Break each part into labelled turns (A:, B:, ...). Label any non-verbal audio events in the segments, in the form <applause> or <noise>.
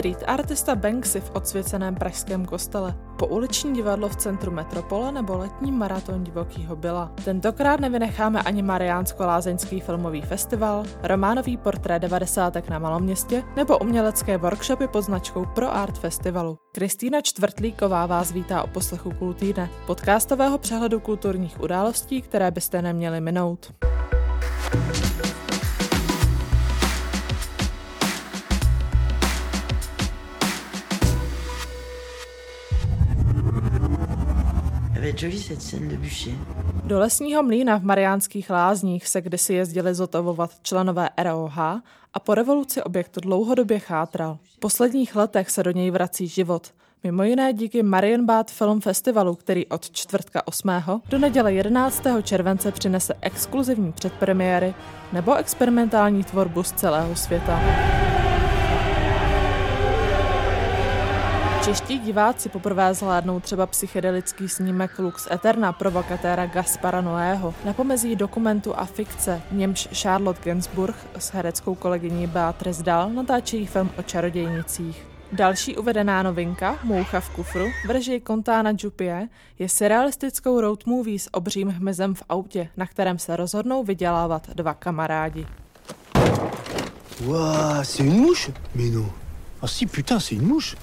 A: Street artista Banksy v odsvěceném pražském kostele, po uliční divadlo v centru metropole nebo letní maraton divokýho byla. Tentokrát nevynecháme ani Mariánsko-lázeňský filmový festival, románový portrét devadesátek na Maloměstě nebo umělecké workshopy pod značkou Pro Art Festivalu. Kristýna Čtvrtlíková vás vítá o poslechu Kultýdne, podcastového přehledu kulturních událostí, které byste neměli minout. Do lesního mlýna v Mariánských lázních se kdysi jezdili zotavovat členové ROH a po revoluci objekt dlouhodobě chátral. V posledních letech se do něj vrací život. Mimo jiné díky Marienbad Film Festivalu, který od čtvrtka 8. do neděle 11. července přinese exkluzivní předpremiéry nebo experimentální tvorbu z celého světa. Čeští diváci poprvé zhlédnou třeba psychedelický snímek Lux Eterna provokatéra Gaspara Noého na pomezí dokumentu a fikce, němž Charlotte Gainsbourg s hereckou kolegyní Beatrice Dahl natáčejí film o čarodějnicích. Další uvedená novinka, Moucha v kufru, v režii Contána Jupie, je surrealistickou road movie s obřím hmyzem v autě, na kterém se rozhodnou vydělávat dva kamarádi.
B: Wow, c'est une mouche Mais non. Ah si, putain, c'est une mouche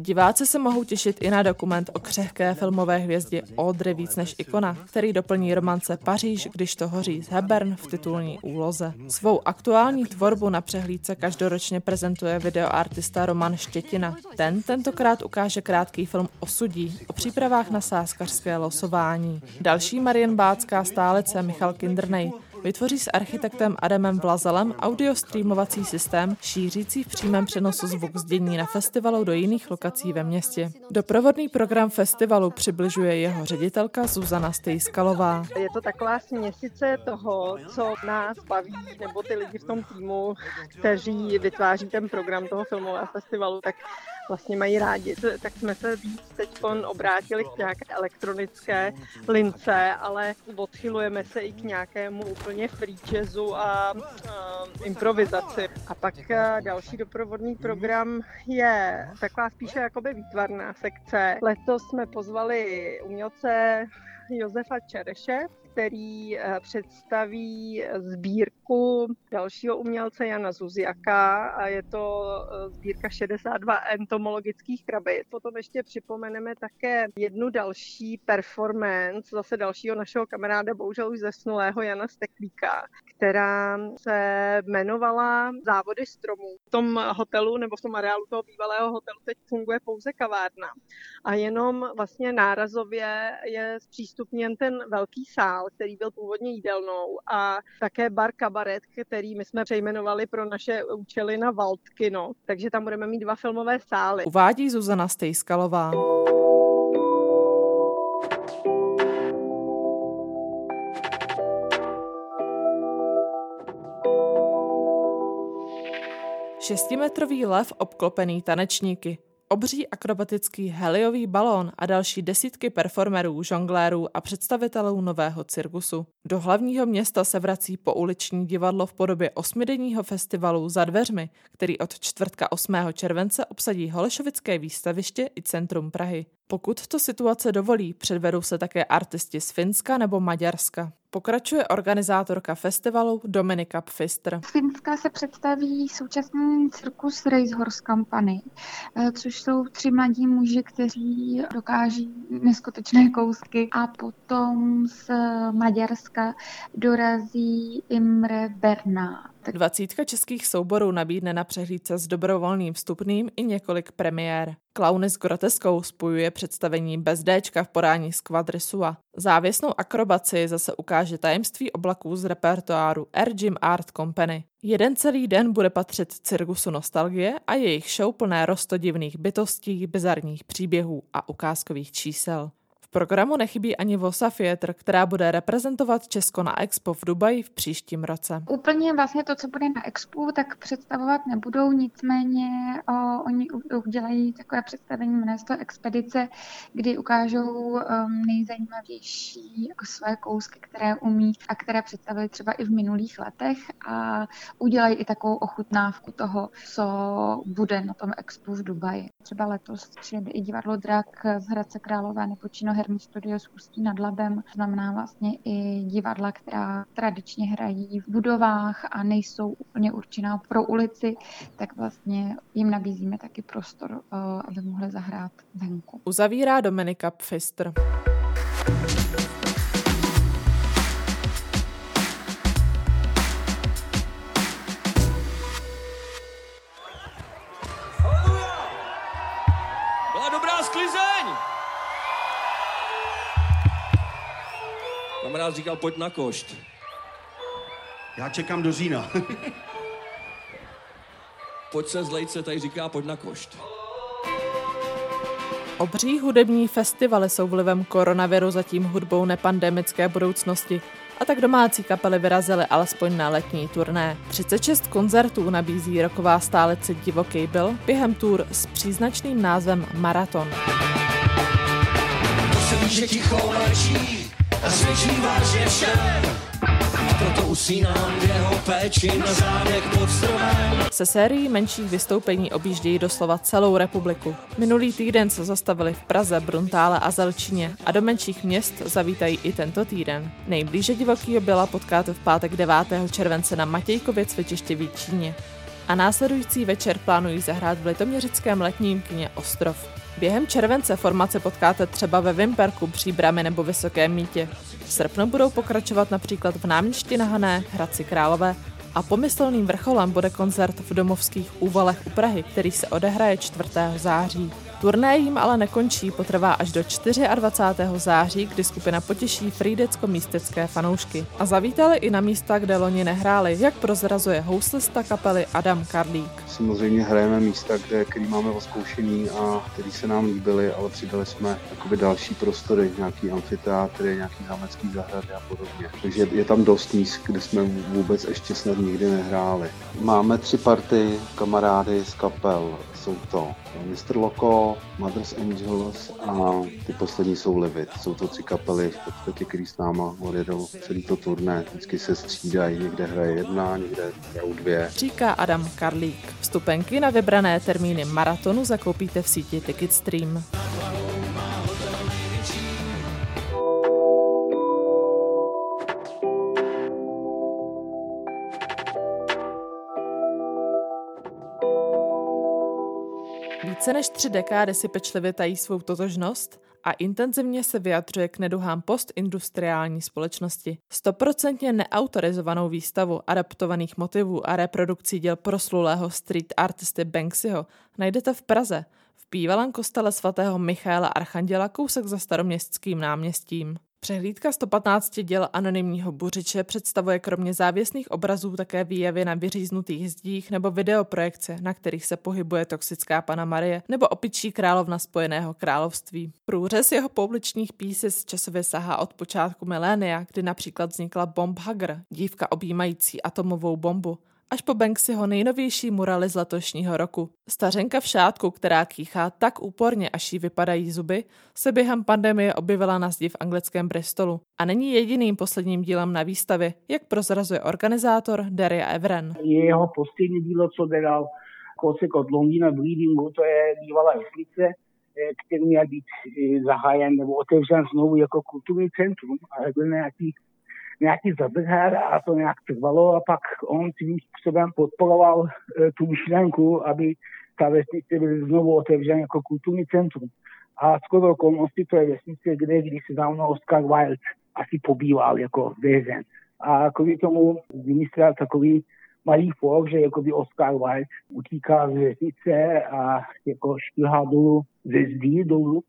A: Diváci se mohou těšit i na dokument o křehké filmové hvězdě Audrey víc než ikona, který doplní romance Paříž, když to hoří z Hebern v titulní úloze. Svou aktuální tvorbu na přehlídce každoročně prezentuje videoartista Roman Štětina. Ten tentokrát ukáže krátký film o sudí, o přípravách na sáskařské losování. Další Marienbácká stálice Michal Kindrnej vytvoří s architektem Adamem Vlazelem audio streamovací systém, šířící v přímém přenosu zvuk z dění na festivalu do jiných lokací ve městě. Doprovodný program festivalu přibližuje jeho ředitelka Zuzana Stejskalová.
C: Je to taková směsice toho, co nás baví, nebo ty lidi v tom týmu, kteří vytváří ten program toho filmového festivalu, tak vlastně mají rádi. Tak jsme se víc teď obrátili k nějaké elektronické lince, ale odchylujeme se i k nějakému úplně free jazzu a, a improvizaci. A pak další doprovodný program je taková spíše jakoby výtvarná sekce. Letos jsme pozvali umělce Josefa Čereše, který eh, představí sbírku dalšího umělce Jana Zuziaka a je to eh, sbírka 62 entomologických krabic. Potom ještě připomeneme také jednu další performance, zase dalšího našeho kamaráda, bohužel už zesnulého Jana Steklíka, která se jmenovala Závody stromů. V tom hotelu nebo v tom areálu toho bývalého hotelu teď funguje pouze kavárna a jenom vlastně nárazově je zpřístupněn ten velký sál, který byl původně jídelnou a také bar kabaret, který my jsme přejmenovali pro naše účely na Valtkino, takže tam budeme mít dva filmové sály.
A: Uvádí Zuzana Stejskalová. Šestimetrový lev obklopený tanečníky obří akrobatický heliový balón a další desítky performerů, žonglérů a představitelů nového cirkusu. Do hlavního města se vrací pouliční divadlo v podobě osmidenního festivalu za dveřmi, který od čtvrtka 8. července obsadí Holešovické výstaviště i centrum Prahy. Pokud to situace dovolí, předvedou se také artisti z Finska nebo Maďarska. Pokračuje organizátorka festivalu Dominika Pfister.
D: Z Finska se představí současný cirkus Race Horse Company, eh, což jsou tři mladí muži, kteří dokáží neskutečné kousky a potom z Maďarska dorazí Imre Bernard.
A: Dvacítka českých souborů nabídne na přehlídce s dobrovolným vstupným i několik premiér. Klauny s groteskou spojuje představení bez Dčka v podání Squadrisua. Závěsnou akrobaci zase ukáže tajemství oblaků z repertoáru Air Gym Art Company. Jeden celý den bude patřit cirkusu nostalgie a jejich show plné rostodivných bytostí, bizarních příběhů a ukázkových čísel. V programu nechybí ani Vosa Theatre, která bude reprezentovat Česko na Expo v Dubaji v příštím roce.
D: Úplně vlastně to, co bude na Expo, tak představovat nebudou, nicméně o, oni udělají takové představení, to Expedice, kdy ukážou um, nejzajímavější jako své kousky, které umí a které představili třeba i v minulých letech a udělají i takovou ochutnávku toho, co bude na tom Expo v Dubaji. Třeba letos přijede i divadlo Drak z Hradce Králové nebo Herní studio z Ústí nad Labem. Znamená vlastně i divadla, která tradičně hrají v budovách a nejsou úplně určená pro ulici, tak vlastně jim nabízíme taky prostor, eh, aby mohli zahrát venku.
A: Uzavírá Dominika Pfister.
E: Říkal, pojď na košt.
B: Já čekám do října. <laughs>
E: pojď se zlejce, tady říká, pojď na košt.
A: Obří hudební festivaly jsou vlivem koronaviru zatím hudbou nepandemické budoucnosti a tak domácí kapely vyrazily alespoň na letní turné. 36 koncertů nabízí roková stálice Divoký byl během tour s příznačným názvem Maraton. To se že ticho mlčí, svědčí vážně všem. Proto usínám v jeho péči na zádech pod stromem. Se sérií menších vystoupení objíždějí doslova celou republiku. Minulý týden se zastavili v Praze, Bruntále a Zelčíně a do menších měst zavítají i tento týden. Nejblíže divokýho byla potkáte v pátek 9. července na Matějkově cvičiště v Číně. A následující večer plánují zahrát v litoměřickém letním kině Ostrov. Během července formace potkáte třeba ve Vimperku, Příbrami nebo Vysokém mítě. V srpnu budou pokračovat například v Náměšti na Hané, Hradci Králové a pomyslným vrcholem bude koncert v domovských úvalech u Prahy, který se odehraje 4. září. Turné jim ale nekončí, potrvá až do 24. září, kdy skupina potěší frýdecko-místecké fanoušky. A zavítali i na místa, kde loni nehráli, jak prozrazuje houslista kapely Adam Karlík.
F: Samozřejmě hrajeme místa, kde, který máme oskoušený a který se nám líbily, ale přidali jsme jakoby další prostory, nějaký amfiteátry, nějaký zámecký zahrady a podobně. Takže je tam dost míst, kde jsme vůbec ještě snad nikdy nehráli. Máme tři party kamarády z kapel jsou to Mr. Loco, Mother's Angels a ty poslední jsou Livid. Jsou to tři kapely v podstatě, který s náma odjedou celý to turné. Vždycky se střídají, někde hraje jedna, někde hrajou dvě.
A: Říká Adam Karlík. Vstupenky na vybrané termíny maratonu zakoupíte v síti Ticketstream. Více než tři dekády si pečlivě tají svou totožnost a intenzivně se vyjadřuje k neduhám postindustriální společnosti. Stoprocentně neautorizovanou výstavu adaptovaných motivů a reprodukcí děl proslulého street artisty Banksyho najdete v Praze, v bývalém kostele svatého Michaela Archanděla kousek za staroměstským náměstím. Přehlídka 115 děl anonymního buřiče představuje kromě závěsných obrazů také výjevy na vyříznutých zdích nebo videoprojekce, na kterých se pohybuje toxická pana Marie nebo opičí královna Spojeného království. Průřez jeho pouličních píses časově sahá od počátku milénia, kdy například vznikla Bomb Hugger, dívka objímající atomovou bombu, až po Banksyho nejnovější muraly z letošního roku. Stařenka v šátku, která kýchá tak úporně, až jí vypadají zuby, se během pandemie objevila na zdi v anglickém Bristolu a není jediným posledním dílem na výstavě, jak prozrazuje organizátor Daria Everen.
G: Jeho poslední dílo, co dělal kousek od Londýna Bleedingu, to je bývalá vesnice, eh, který měl být eh, zahájen nebo otevřen znovu jako kulturní centrum, ale byl nějaký nějaký zadrhar a to nějak trvalo a pak on svým způsobem podporoval e, tu myšlenku, aby ta vesnice byla znovu otevřena jako kulturní centrum. A skoro okolnosti to je vesnice, kde když dávno Oscar Wilde asi pobýval jako vězen. A kvůli tomu vymyslel takový malý for, že jako by Oscar Wilde utíká z vesnice a jako šplhá dolů ze zdí dolů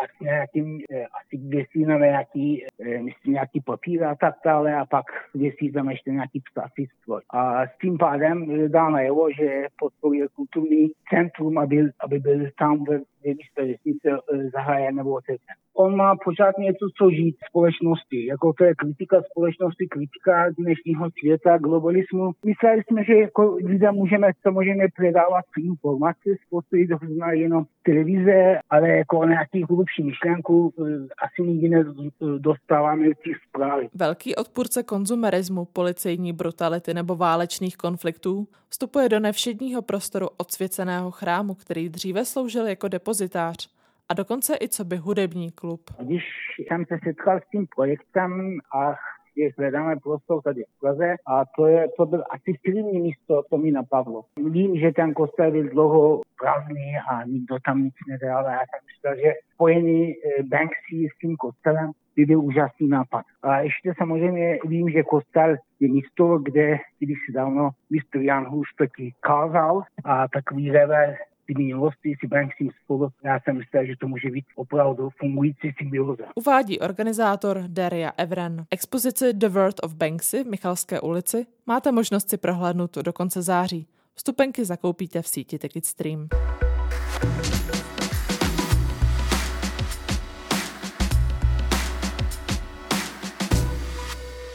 G: a s nějakým, asi věsí na nějaký, myslím, nějaký papír a tak dále a pak věsí tam ještě nějaký psací stroj. A s tím pádem dá najevo, že podporuje kulturní centrum, aby, aby byl tam ve místě vesnice zahájen nebo otevřen on má pořád něco, co žít společnosti. Jako to je kritika společnosti, kritika dnešního světa, globalismu. Mysleli jsme, že jako lidé můžeme samozřejmě předávat informace, zná jenom televize, ale jako nějaký hlubší myšlenku eh, asi nikdy nedostáváme těch zprávy.
A: Velký odpůrce konzumerismu, policejní brutality nebo válečných konfliktů vstupuje do nevšedního prostoru odsvěceného chrámu, který dříve sloužil jako depozitář a dokonce i co by hudební klub.
G: Když jsem se setkal s tím projektem a je hledáme prostor tady v Praze a to, je, to byl asi první místo, to mi napadlo. Vím, že ten kostel byl dlouho prázdný a nikdo tam nic nedal a já jsem myslel, že spojení eh, Banksy s tím kostelem by byl úžasný nápad. A ještě samozřejmě vím, že kostel je místo, kde když dávno mistr Jan Hus taky kázal a takový level ty minulosti si Banksy spolu. Já jsem myslel, že to může být opravdu fungující symbioza.
A: Uvádí organizátor Daria Evren. Expozici The World of Banksy v Michalské ulici máte možnost si prohlédnout do konce září. Vstupenky zakoupíte v síti Ticketstream.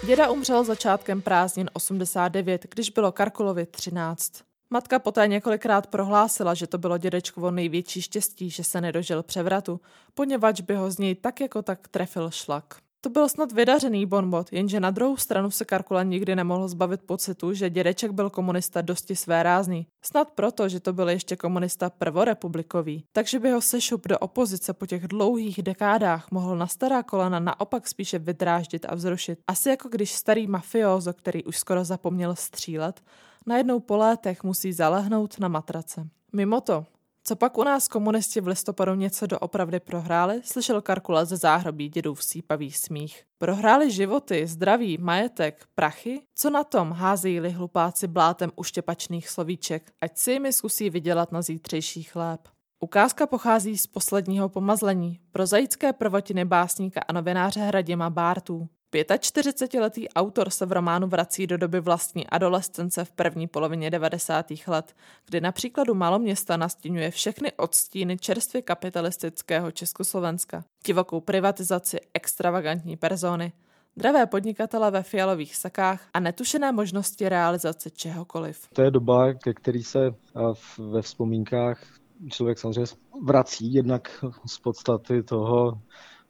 A: Děda umřel začátkem prázdnin 89, když bylo Karkulovi 13. Matka poté několikrát prohlásila, že to bylo dědečkovo největší štěstí, že se nedožil převratu, poněvadž by ho z něj tak jako tak trefil šlak. To byl snad vydařený bonbot, jenže na druhou stranu se Karkula nikdy nemohl zbavit pocitu, že dědeček byl komunista dosti své rázný. Snad proto, že to byl ještě komunista prvorepublikový. Takže by ho sešup do opozice po těch dlouhých dekádách mohl na stará kolena naopak spíše vydráždit a vzrušit. Asi jako když starý mafiozo, který už skoro zapomněl střílet, najednou po létech musí zalehnout na matrace. Mimo to, co pak u nás komunisti v listopadu něco doopravdy prohráli, slyšel Karkula ze záhrobí dědův sípavý smích. Prohráli životy, zdraví, majetek, prachy? Co na tom házejí-li hlupáci blátem uštěpačných slovíček, ať si jimi zkusí vydělat na zítřejší chléb. Ukázka pochází z posledního pomazlení, prozaické prvotiny básníka a novináře Hradima Bártů. 45-letý autor se v románu vrací do doby vlastní adolescence v první polovině 90. let, kdy na příkladu maloměsta nastínuje všechny odstíny čerstvě kapitalistického Československa. Divokou privatizaci, extravagantní persony, dravé podnikatele ve fialových sakách a netušené možnosti realizace čehokoliv.
H: To je doba, ke který se ve vzpomínkách člověk samozřejmě vrací jednak z podstaty toho,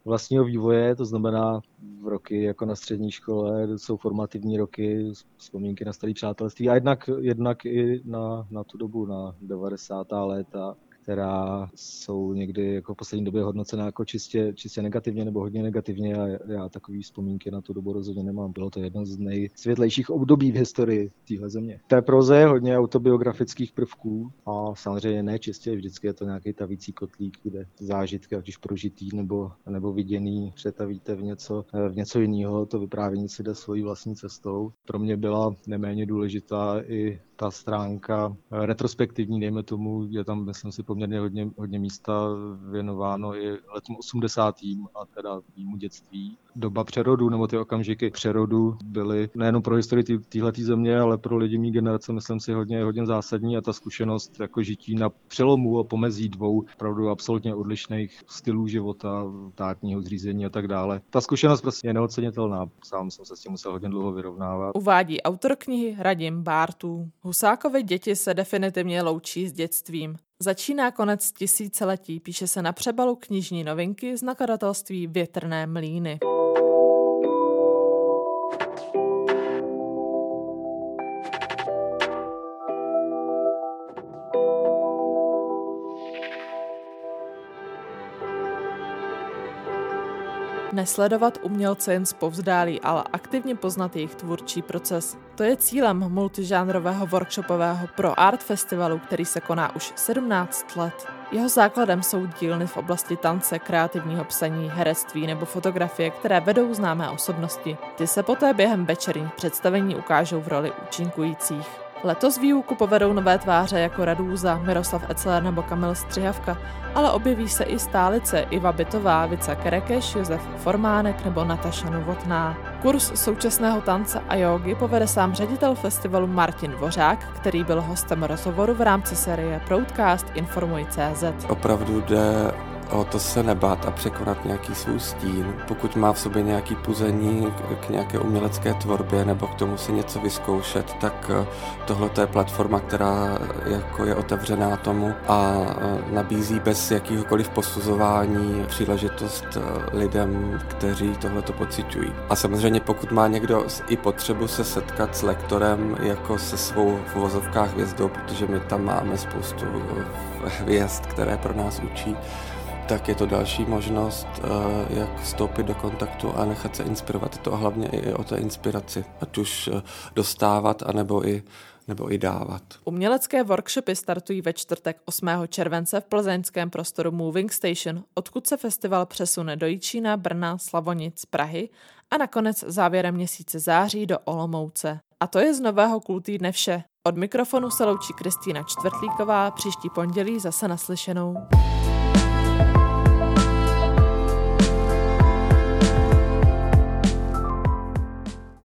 H: vlastního vývoje, to znamená v roky jako na střední škole, jsou formativní roky, vzpomínky na staré přátelství a jednak, jednak i na, na tu dobu, na 90. léta, která jsou někdy jako v poslední době hodnocena jako čistě, čistě negativně nebo hodně negativně a já takový vzpomínky na tu dobu rozhodně nemám. Bylo to jedno z nejsvětlejších období v historii téhle země. V té proze je hodně autobiografických prvků a samozřejmě ne čistě, vždycky je to nějaký tavící kotlík, kde zážitky, ať už prožitý nebo, nebo viděný, přetavíte v něco, v něco jiného, to vyprávění si jde svojí vlastní cestou. Pro mě byla neméně důležitá i ta stránka retrospektivní, dejme tomu, je tam, myslím si, poměrně hodně, hodně místa věnováno i letům 80. a teda výmu dětství. Doba přerodu nebo ty okamžiky přerodu byly nejenom pro historii téhleté země, ale pro lidi mý generace, myslím si, hodně, hodně zásadní a ta zkušenost jako žití na přelomu a pomezí dvou opravdu absolutně odlišných stylů života, tátního zřízení a tak dále. Ta zkušenost prostě je neocenitelná. Sám jsem se s tím musel hodně dlouho vyrovnávat.
A: Uvádí autor knihy Radim Bártů. Husákovi děti se definitivně loučí s dětstvím. Začíná konec tisíciletí, píše se na přebalu knižní novinky z nakladatelství Větrné mlíny. Nesledovat umělce jen zpovzdálí, ale aktivně poznat jejich tvůrčí proces. To je cílem multižánrového workshopového pro art festivalu, který se koná už 17 let. Jeho základem jsou dílny v oblasti tance, kreativního psaní, herectví nebo fotografie, které vedou známé osobnosti. Ty se poté během večerních představení ukážou v roli účinkujících. Letos výuku povedou nové tváře jako Radúza, Miroslav Ecler nebo Kamil Střihavka, ale objeví se i stálice Iva Bytová, Vica Kerekeš, Josef Formánek nebo Nataša Novotná. Kurs současného tance a jogy povede sám ředitel festivalu Martin Dvořák, který byl hostem rozhovoru v rámci série Proudcast Informuj CZ.
I: Opravdu jde o to se nebát a překonat nějaký svůj stín. Pokud má v sobě nějaký puzení k nějaké umělecké tvorbě nebo k tomu si něco vyzkoušet, tak eh, tohle je platforma, která jako je otevřená tomu a eh, nabízí bez jakýhokoliv posuzování příležitost eh, lidem, kteří tohle to pocitují. A samozřejmě pokud má někdo i potřebu se setkat s lektorem jako se svou v vozovkách hvězdou, protože my tam máme spoustu hvězd, které pro nás učí, tak je to další možnost, eh, jak vstoupit do kontaktu a nechat se inspirovat. To hlavně i o té inspiraci, ať už eh, dostávat, anebo i nebo i dávat.
A: Umělecké workshopy startují ve čtvrtek 8. července v plzeňském prostoru Moving Station, odkud se festival přesune do Jíčína, Brna, Slavonic, Prahy a nakonec závěrem měsíce září do Olomouce. A to je z nového kultýdne vše. Od mikrofonu se loučí Kristýna Čtvrtlíková, příští pondělí zase naslyšenou.